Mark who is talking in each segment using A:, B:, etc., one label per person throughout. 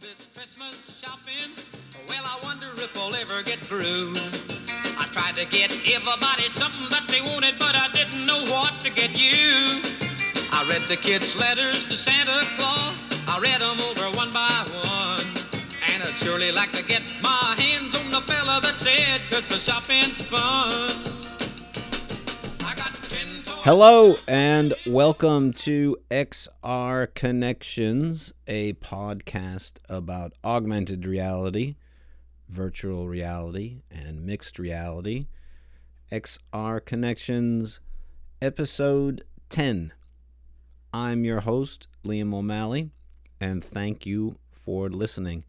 A: this Christmas shopping. Well, I wonder if I'll ever get through. I tried to get everybody something that they wanted, but I didn't know what to get you. I read the kids' letters to Santa Claus. I read them over one by one. And I'd surely like to get my hands on the fella that said Christmas shopping's fun.
B: Hello and welcome to XR Connections, a podcast about augmented reality, virtual reality, and mixed reality. XR Connections, episode 10. I'm your host, Liam O'Malley, and thank you for listening.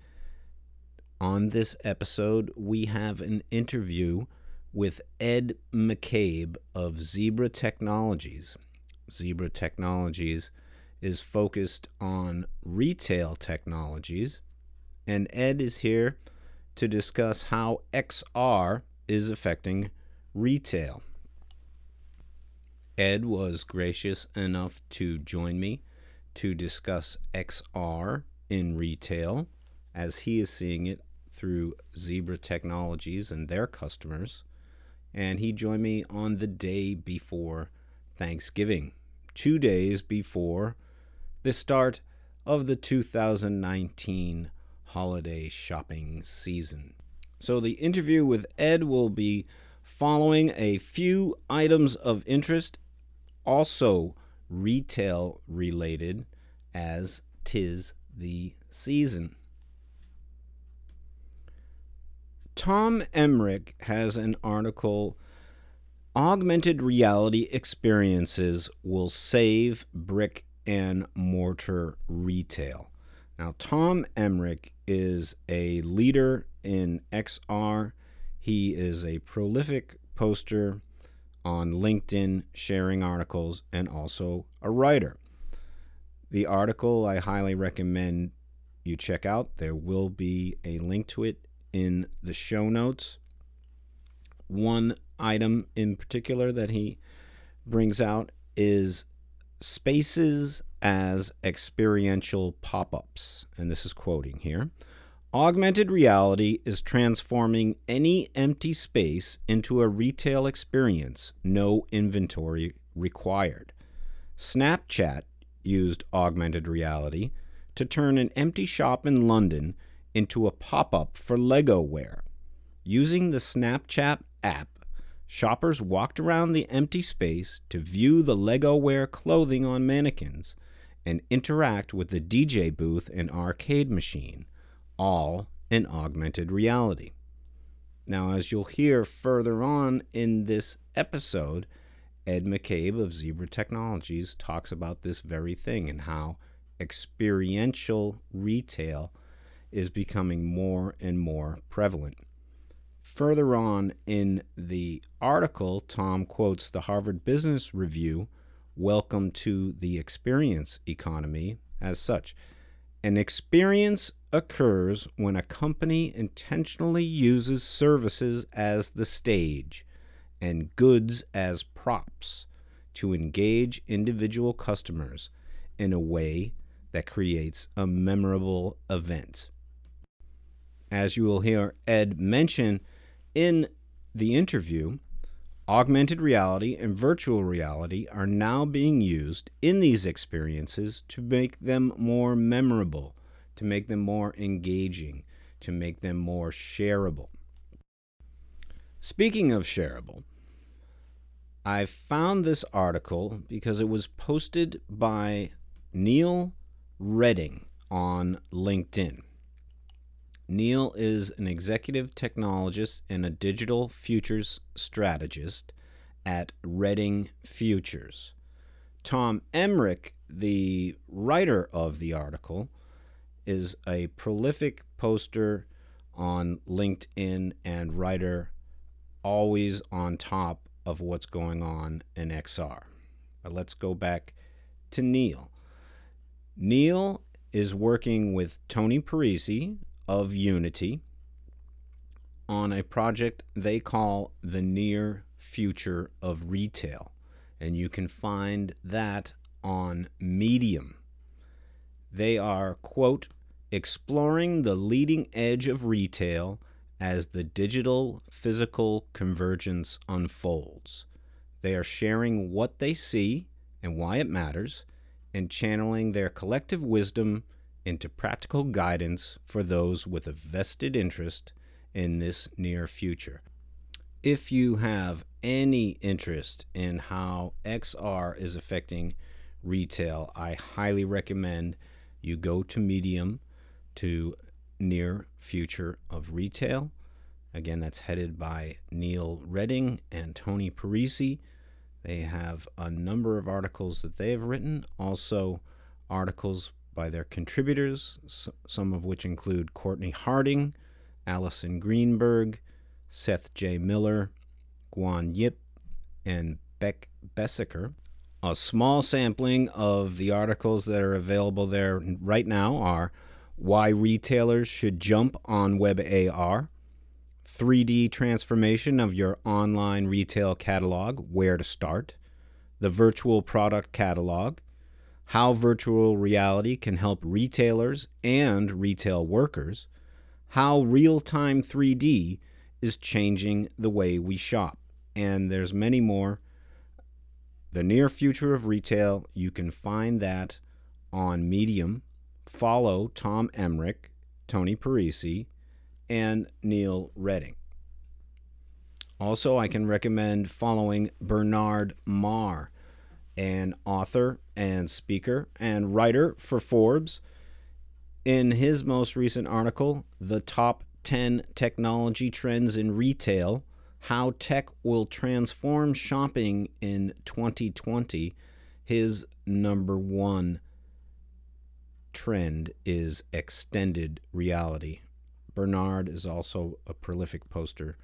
B: On this episode, we have an interview with Ed McCabe of Zebra Technologies. Zebra Technologies is focused on retail technologies, and Ed is here to discuss how XR is affecting retail. Ed was gracious enough to join me to discuss XR in retail as he is seeing it through Zebra Technologies and their customers and he joined me on the day before Thanksgiving, two days before the start of the 2019 holiday shopping season. So, the interview with Ed will be following a few items of interest, also retail related, as tis the season. Tom Emrich has an article Augmented Reality Experiences Will Save Brick and Mortar Retail. Now, Tom Emrich is a leader in XR. He is a prolific poster on LinkedIn, sharing articles, and also a writer. The article I highly recommend you check out. There will be a link to it in the show notes. One item in particular that he brings out is spaces as experiential pop ups. And this is quoting here. Augmented reality is transforming any empty space into a retail experience, no inventory required. Snapchat used augmented reality to turn an empty shop in London into a pop up for Lego Wear. Using the Snapchat app, shoppers walked around the empty space to view the Lego Wear clothing on mannequins and interact with the DJ booth and arcade machine, all in augmented reality. Now, as you'll hear further on in this episode, Ed McCabe of Zebra Technologies talks about this very thing and how experiential retail is becoming more and more prevalent. Further on in the article, Tom quotes the Harvard Business Review Welcome to the Experience Economy as such. An experience occurs when a company intentionally uses services as the stage and goods as props to engage individual customers in a way that creates a memorable event as you will hear Ed mention in the interview, augmented reality and virtual reality are now being used in these experiences to make them more memorable, to make them more engaging, to make them more shareable. Speaking of shareable, I found this article because it was posted by Neil Redding on LinkedIn. Neil is an executive technologist and a digital futures strategist at Redding Futures. Tom Emrich, the writer of the article, is a prolific poster on LinkedIn and writer always on top of what's going on in XR. But let's go back to Neil. Neil is working with Tony Parisi, of Unity on a project they call the near future of retail. And you can find that on Medium. They are, quote, exploring the leading edge of retail as the digital physical convergence unfolds. They are sharing what they see and why it matters, and channeling their collective wisdom into practical guidance for those with a vested interest in this near future. If you have any interest in how XR is affecting retail, I highly recommend you go to Medium to Near Future of Retail. Again, that's headed by Neil Redding and Tony Parisi. They have a number of articles that they have written, also articles by their contributors, some of which include Courtney Harding, Allison Greenberg, Seth J. Miller, Guan Yip, and Beck Bessaker. A small sampling of the articles that are available there right now are Why Retailers Should Jump on Web AR, 3D transformation of your online retail catalog, where to start, the virtual product catalog, how virtual reality can help retailers and retail workers, how real time 3D is changing the way we shop. And there's many more. The near future of retail, you can find that on Medium. Follow Tom Emrich, Tony Parisi, and Neil Redding. Also, I can recommend following Bernard Marr, an author and speaker and writer for Forbes. In his most recent article, The Top 10 Technology Trends in Retail How Tech Will Transform Shopping in 2020, his number one trend is extended reality. Bernard is also a prolific poster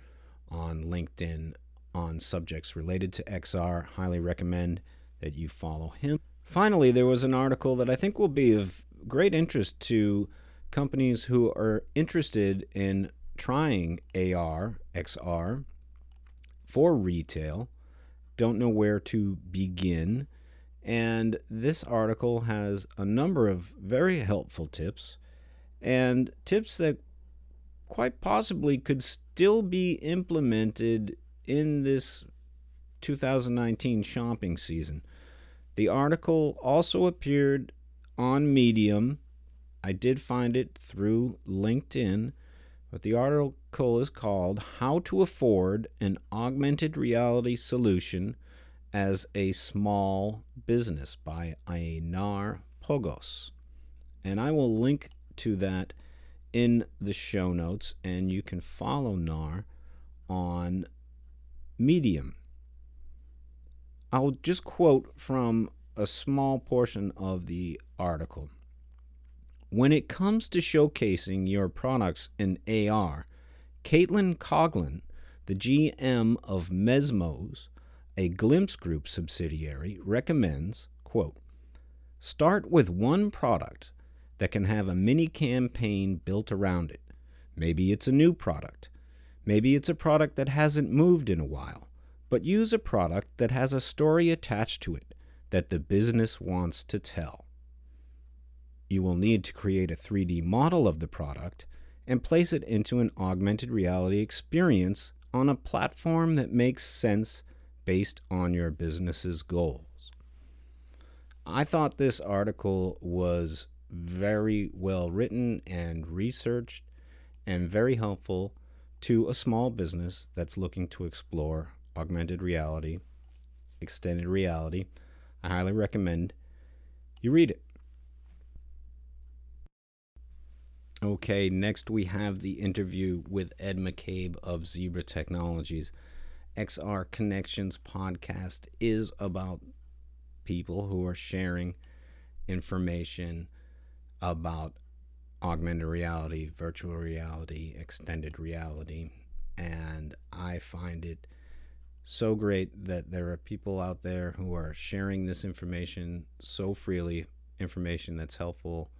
B: on LinkedIn on subjects related to XR. Highly recommend that you follow him. Finally, there was an article that I think will be of great interest to companies who are interested in trying AR, XR for retail, don't know where to begin. And this article has a number of very helpful tips and tips that quite possibly could still be implemented in this 2019 shopping season. The article also appeared on Medium. I did find it through LinkedIn, but the article is called How to Afford an Augmented Reality Solution as a Small Business by Einar Poghos. And I will link to that in the show notes, and you can follow NAR on Medium. I'll just quote from a small portion of the article. When it comes to showcasing your products in AR, Katelyn Coghlan, the GM of Mezmos, a Glimpse Group subsidiary, recommends, quote, Start with one product that can have a mini campaign built around it. Maybe it's a new product. Maybe it's a product that hasn't moved in a while. But use a product that has a story attached to it that the business wants to tell. You will need to create a 3D model of the product and place it into an augmented reality experience on a platform that makes sense based on your business's goals. I thought this article was very well written and researched and very helpful to a small business that's looking to explore augmented reality, extended reality. I highly recommend you read it. Okay, next we have the interview with Ed McCabe of Zebra Technologies. XR Connections podcast is about people who are sharing information about augmented reality, virtual reality, extended reality. And I find it so great that there are people out there who are sharing this information so freely, information that's helpful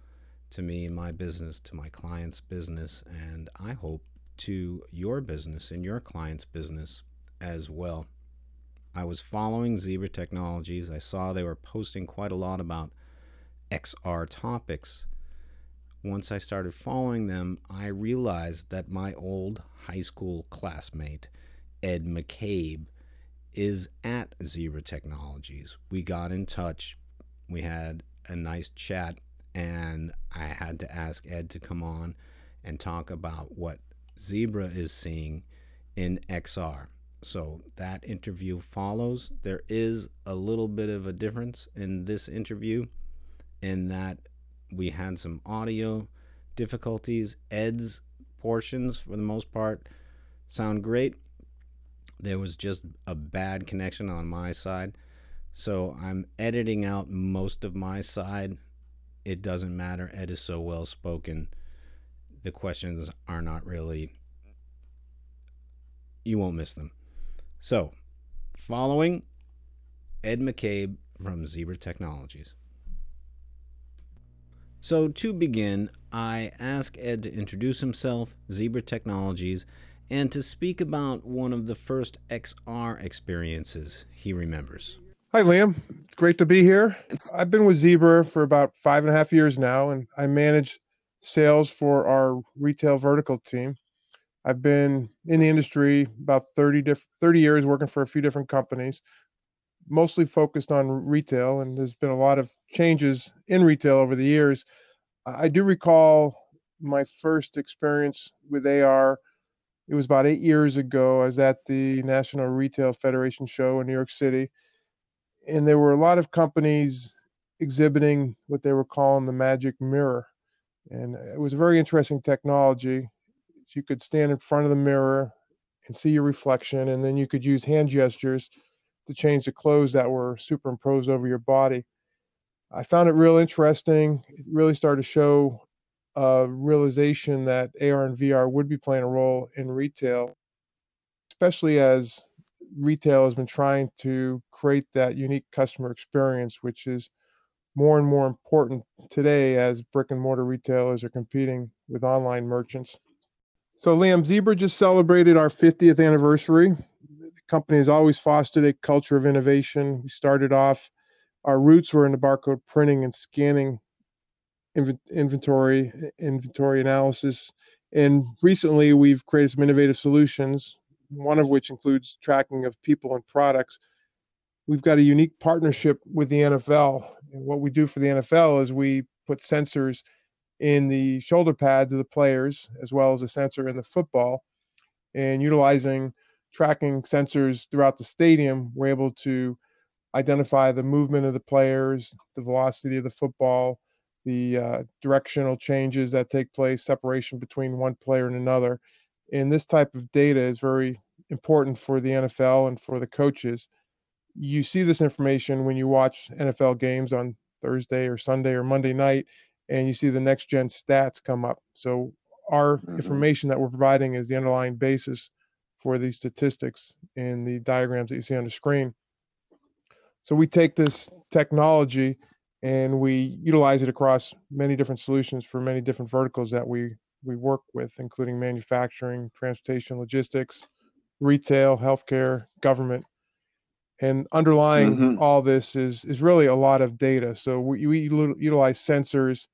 B: to me, and my business, to my client's business, and I hope to your business and your client's business as well. I was following Zebra Technologies. I saw they were posting quite a lot about XR topics. once I started following them, I realized that my old high school classmate, Ed McCabe, is at Zebra Technologies. We got in touch. We had a nice chat, and I had to ask Ed to come on and talk about what Zebra is seeing in XR. So that interview follows. There is a little bit of a difference in this interview in that we had some audio difficulties. Ed's portions, for the most part, sound great. There was just a bad connection on my side. So I'm editing out most of my side. It doesn't matter. Ed is so well spoken. The questions are not really, you won't miss them. So, following Ed McCabe from Zebra Technologies. So, to begin, I ask Ed to introduce himself, Zebra Technologies, and to speak about one of the first XR experiences he remembers.
C: Hi, Liam. It's great to be here. I've been with Zebra for about five and a half years now, and I manage sales for our retail vertical team. I've been in the industry about 30, diff- 30 years working for a few different companies, mostly focused on retail, and there's been a lot of changes in retail over the years. I do recall my first experience with AR. It was about eight years ago. I was at the National Retail Federation show in New York City, and there were a lot of companies exhibiting what they were calling the magic mirror. And it was a very interesting technology you could stand in front of the mirror and see your reflection, and then you could use hand gestures to change the clothes that were superimposed over your body. I found it real interesting. It really started to show a realization that AR and VR would be playing a role in retail, especially as retail has been trying to create that unique customer experience, which is more and more important today as brick and mortar retailers are competing with online merchants. So, Liam, Zebra just celebrated our 50th anniversary. The company has always fostered a culture of innovation. We started off, our roots were in the barcode printing and scanning inventory, inventory analysis. And recently, we've created some innovative solutions, one of which includes tracking of people and products. We've got a unique partnership with the NFL. And what we do for the NFL is we put sensors in the shoulder pads of the players, as well as a sensor in the football. And utilizing tracking sensors throughout the stadium, we're able to identify the movement of the players, the velocity of the football, the uh, directional changes that take place, separation between one player and another. And this type of data is very important for the NFL and for the coaches. You see this information when you watch NFL games on Thursday or Sunday or Monday night and you see the next gen stats come up. So our mm-hmm. information that we're providing is the underlying basis for these statistics in the diagrams that you see on the screen. So we take this technology and we utilize it across many different solutions for many different verticals that we we work with, including manufacturing, transportation, logistics, retail, healthcare, government. And underlying mm-hmm. all this is is really a lot of data. So we, we utilize sensors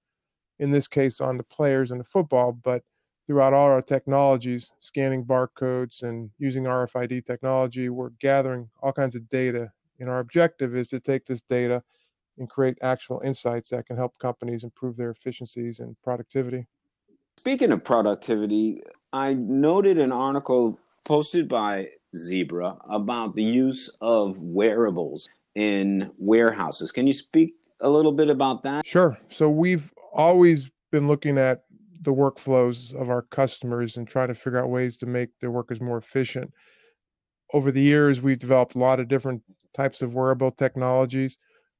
C: in this case on the players and the football, but throughout all our technologies, scanning barcodes and using RFID technology, we're gathering all kinds of data. And our objective is to take this data and create actual insights that can help companies improve their efficiencies and productivity.
D: Speaking of productivity, I noted an article posted by Zebra about the use of wearables in warehouses. Can you speak a little bit about that?
C: Sure. So we've always been looking at the workflows of our customers and trying to figure out ways to make their workers more efficient. Over the years, we've developed a lot of different types of wearable technologies.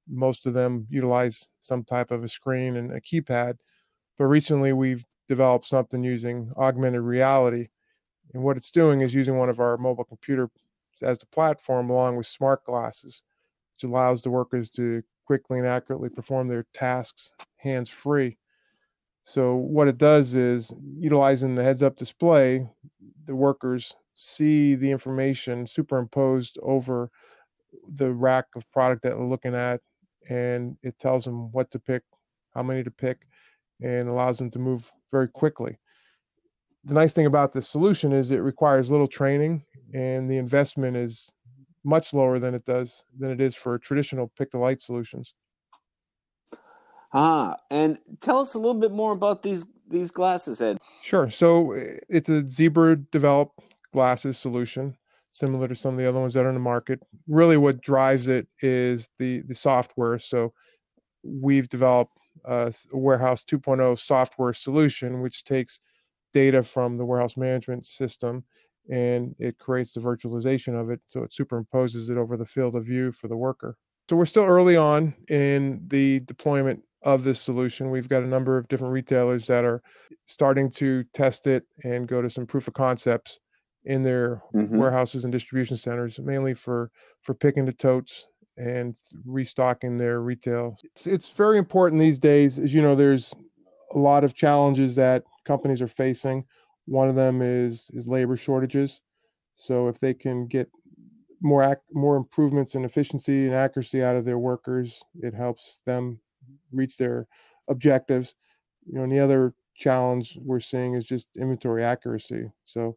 C: Most of them utilize some type of a screen and a keypad. But recently, we've developed something using augmented reality. And what it's doing is using one of our mobile computers as the platform along with smart glasses, which allows the workers to quickly and accurately perform their tasks hands free. So what it does is utilizing the heads up display, the workers see the information superimposed over the rack of product that they're looking at and it tells them what to pick, how many to pick, and allows them to move very quickly. The nice thing about this solution is it requires little training and the investment is much lower than it does than it is for traditional pick to light solutions.
D: Ah, and tell us a little bit more about these these glasses, Ed.
C: Sure. So it's a Zebra developed glasses solution, similar to some of the other ones that are in the market. Really, what drives it is the the software. So we've developed a Warehouse 2.0 software solution, which takes data from the warehouse management system and it creates the virtualization of it. So it superimposes it over the field of view for the worker. So we're still early on in the deployment of this solution. We've got a number of different retailers that are starting to test it and go to some proof of concepts in their mm-hmm. warehouses and distribution centers, mainly for for picking the totes and restocking their retail. It's, it's very important these days. As you know, there's a lot of challenges that companies are facing. One of them is is labor shortages. So if they can get more ac- more improvements in efficiency and accuracy out of their workers, it helps them reach their objectives. You know, and the other challenge we're seeing is just inventory accuracy. So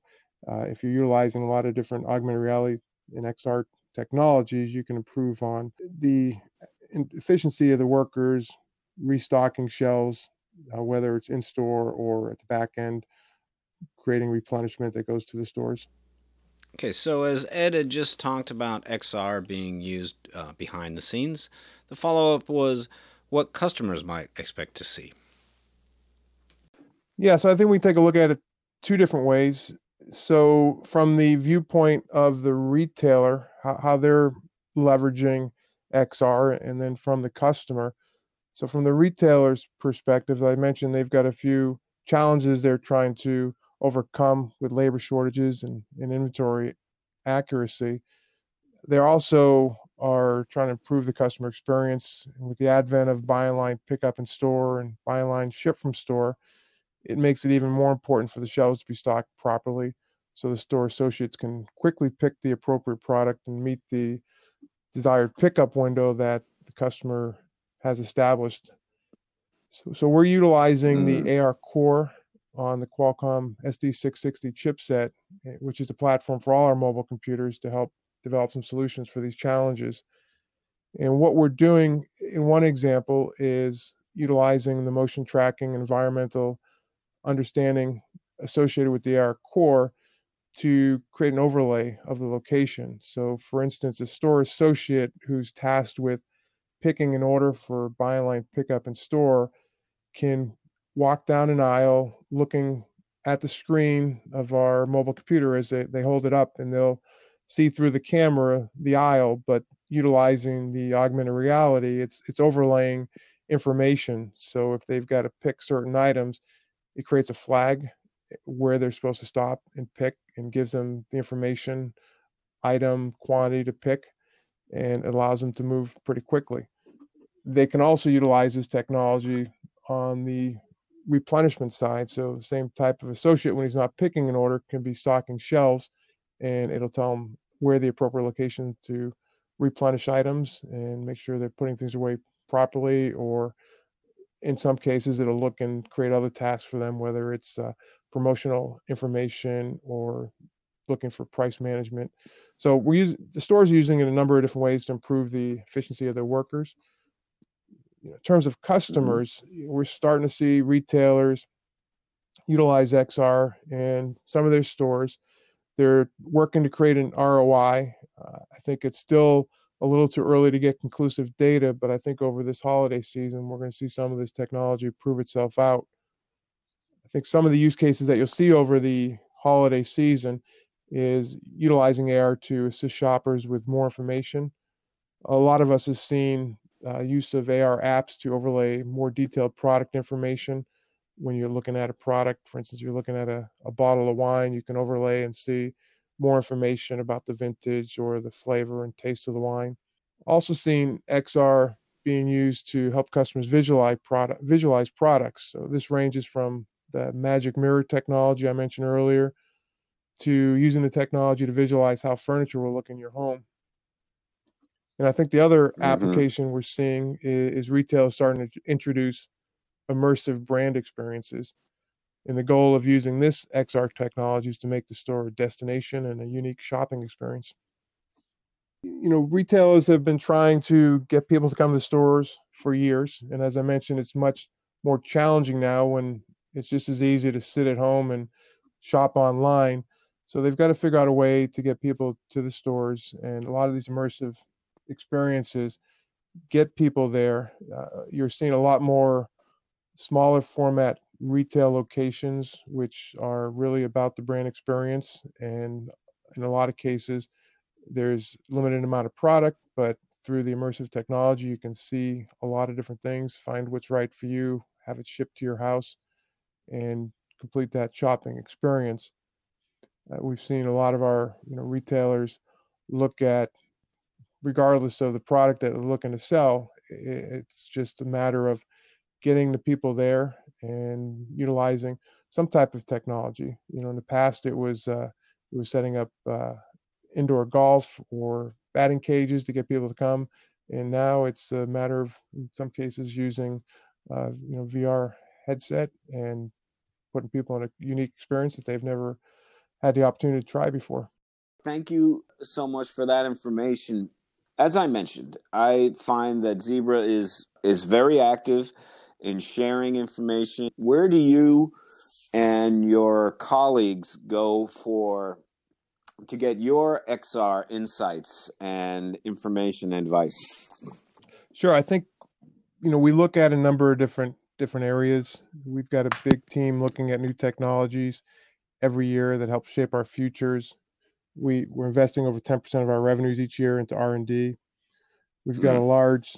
C: uh, if you're utilizing a lot of different augmented reality and XR technologies, you can improve on the efficiency of the workers restocking shelves, uh, whether it's in store or at the back end, creating replenishment that goes to the stores.
B: Okay, so as Ed had just talked about XR being used uh, behind the scenes, the follow up was what customers might expect to see.
C: Yeah, so I think we take a look at it two different ways. So, from the viewpoint of the retailer, how, how they're leveraging XR, and then from the customer. So, from the retailer's perspective, I mentioned they've got a few challenges they're trying to overcome with labor shortages and, and inventory accuracy. They're also are trying to improve the customer experience. With the advent of buy online, pick up in store, and buy online, ship from store, it makes it even more important for the shelves to be stocked properly so the store associates can quickly pick the appropriate product and meet the desired pickup window that the customer has established. So, so we're utilizing mm. the ARCore on the Qualcomm SD660 chipset, eh, which is the platform for all our mobile computers to help develop some solutions for these challenges. And what we're doing in one example is utilizing the motion tracking environmental understanding associated with the AR core to create an overlay of the location. So, for instance, a store associate who's tasked with picking an order for buy online pickup in store can walk down an aisle looking at the screen of our mobile computer as they, they hold it up and they'll see through the camera the aisle, but utilizing the augmented reality, it's it's overlaying information. So if they've got to pick certain items, it creates a flag eh, where they're supposed to stop and pick and gives them the information, item, quantity to pick, and allows them to move pretty quickly. They can also utilize this technology on the replenishment side. So the same type of associate when he's not picking an order can be stocking shelves and it'll tell them where the appropriate location to replenish items and make sure they're putting things away properly or in some cases it'll look and create other tasks for them whether it's uh, promotional information or looking for price management so we use the stores are using it in a number of different ways to improve the efficiency of their workers you know, in terms of mm-hmm. customers we're starting to see retailers utilize xr in some of their stores they're working to create an ROI. Uh, I think it's still a little too early to get conclusive data, but I think over this holiday season, we're going to see some of this technology prove itself out. I think some of the use cases that you'll see over the holiday season is utilizing AR to assist shoppers with more information. A lot of us have seen uh, use of AR apps to overlay more detailed product information when you're looking at a product, for instance, you're looking at a, a bottle of wine, you can overlay and see more information about the vintage or the flavor and taste of the wine. Also seeing XR being used to help customers visualize product visualize products. So this ranges from the magic mirror technology I mentioned earlier to using the technology to visualize how furniture will look in your home. And I think the other mm-hmm. application we're seeing is, is retail starting to introduce immersive brand experiences. And the goal of using this XR technology is to make the store a destination and a unique shopping experience. You know, retailers have been trying to get people to come to the stores for years. And as I mentioned, it's much more challenging now when it's just as easy to sit at home and shop online. So they've got to figure out a way to get people to the stores. And a lot of these immersive experiences get people there. Uh, you're seeing a lot more smaller format retail locations, which are really about the brand experience. And in a lot of cases, there's limited amount of product, but through the immersive technology, you can see a lot of different things, find what's right for you, have it shipped to your house, and complete that shopping experience. Uh, we've seen a lot of our you know retailers look at regardless of the product that they're looking to sell it's just a matter of getting the people there and utilizing some type of technology you know in the past it was uh, it was setting up uh, indoor golf or batting cages to get people to come and now it's a matter of in some cases using uh, you know vr headset and putting people in a unique experience that they've never had the opportunity to try before.
D: Thank you so much for that information. As I mentioned, I find that Zebra is is very active in sharing information. Where do you and your colleagues go for to get your XR insights and information and advice?
C: Sure, I think you know we look at a number of different different areas. We've got a big team looking at new technologies every year that help shape our futures. We we're investing over 10% of our revenues each year into R&D. We've got a mm-hmm. large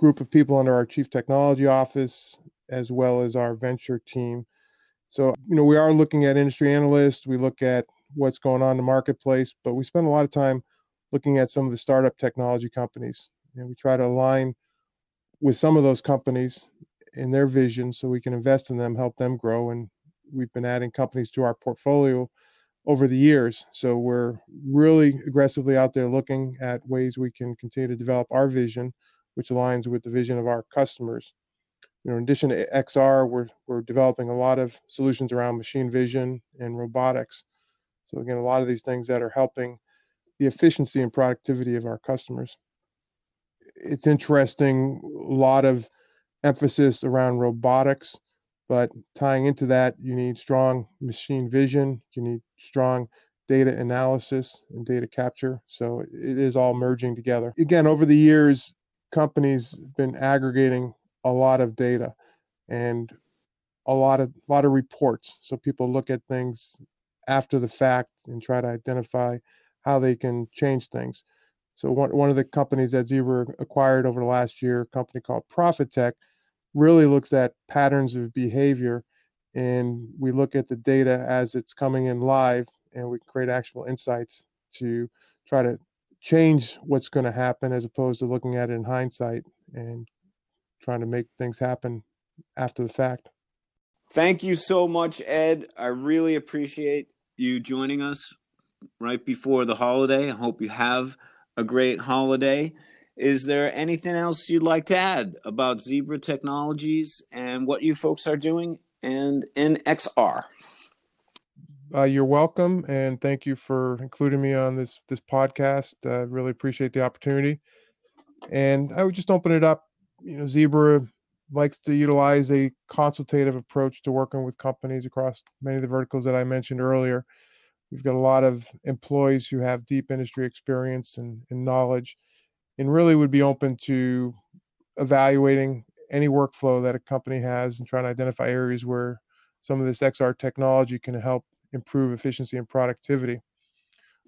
C: group of people under our chief technology office as well as our venture team. So, you know, we are looking at industry analysts, we look at what's going on in the marketplace, but we spend a lot of time looking at some of the startup technology companies. And we try to align with some of those companies in their vision so we can invest in them, help them grow. And we've been adding companies to our portfolio over the years. So we're really aggressively out there looking at ways we can continue to develop our vision, which aligns with the vision of our customers. You know, in addition to XR, we're we're developing a lot of solutions around machine vision and robotics. So again, a lot of these things that are helping the efficiency and productivity of our customers. It's interesting, a lot of emphasis around robotics, but tying into that, you need strong machine vision, you need strong data analysis and data capture. So it is all merging together. Again, over the years, companies been aggregating a lot of data and a lot of a lot of reports. So people look at things after the fact and try to identify how they can change things. So one, one of the companies that Zebra acquired over the last year, a company called Profitect, really looks at patterns of behavior and we look at the data as it's coming in live and we create actual insights to try to change what's going to happen as opposed to looking at it in hindsight and trying to make things happen after the fact.
D: Thank you so much, Ed. I really appreciate you joining us right before the holiday. I hope you have a great holiday. Is there anything else you'd like to add about Zebra Technologies and what you folks are doing and in XR?
C: Uh, you're welcome, and thank you for including me on this this podcast. Uh, really appreciate the opportunity. And I would just open it up. You know, Zebra likes to utilize a consultative approach to working with companies across many of the verticals that I mentioned earlier. We've got a lot of employees who have deep industry experience and, and knowledge and really would be open to evaluating any workflow that a company has and trying to identify areas where some of this XR technology can help improve efficiency and productivity.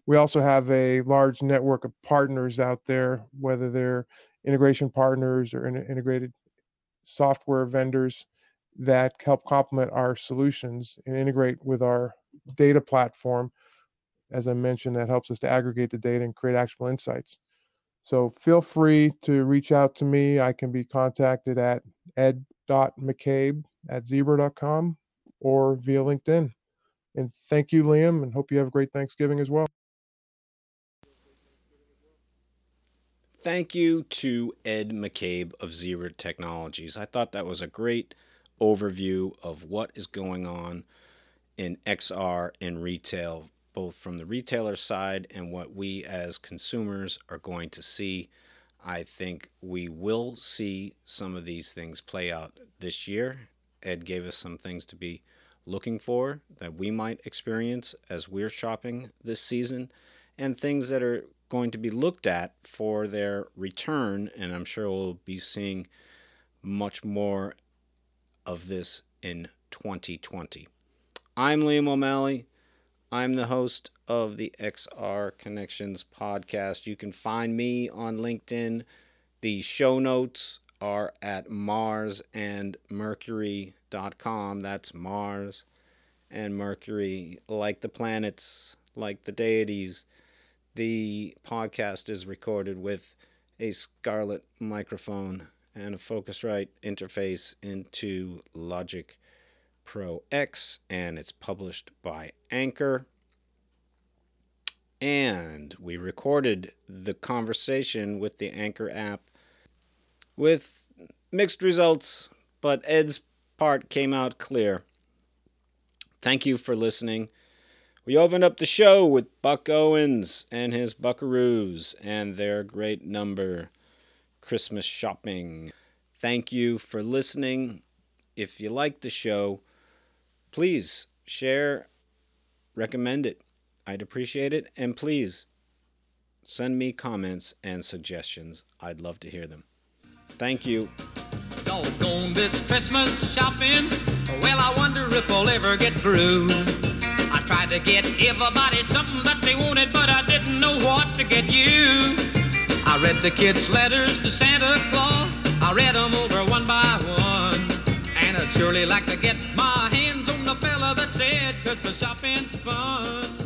C: We also have a large network of partners out there, whether they're integration partners or integrated software vendors that help complement our solutions and integrate with our data platform. As I mentioned, that helps us to aggregate the data and create actionable insights. So feel free to reach out to me. I can be contacted at ed.mccabe at zebra.com or via LinkedIn. And thank you, Liam, and hope you have a great Thanksgiving as well.
B: thank you to Ed McCabe of Zebra Technologies. I thought that was a great overview of what is going on in XR in retail, both from the retailer side and what we as consumers are going to see. I think we will see some of these things play out this year. Ed gave us some things to be looking for that we might experience as we're shopping this season, and things that are going to be looked at for their return. And I'm sure we'll be seeing much more of this in 2020. I'm Liam O'Malley. I'm the host of the XR Connections podcast. You can find me on LinkedIn. The show notes are at marsandmercury.com. That's Mars and Mercury, like the planets, like the deities. The podcast is recorded with a Scarlett microphone and a Focusrite interface into Logic Pro X, and it's published by Anchor. And we recorded the conversation with the Anchor app with mixed results, but Ed's part came out clear. Thank you for listening. We opened up the show with Buck Owens and his Buckaroos and their great number, Christmas Shopping. Thank you for listening. If you like the show, please share, recommend it. I'd appreciate it. And please send me comments and suggestions. I'd love to hear them. Thank you.
A: Doggone this Christmas shopping. Well, I wonder if I'll ever get through. I tried to get everybody something that they wanted, but I didn't know what to get you. I read the kids' letters to Santa Claus. I read them over one by one. And I'd surely like to get my hands on the fella that said Christmas shopping's fun.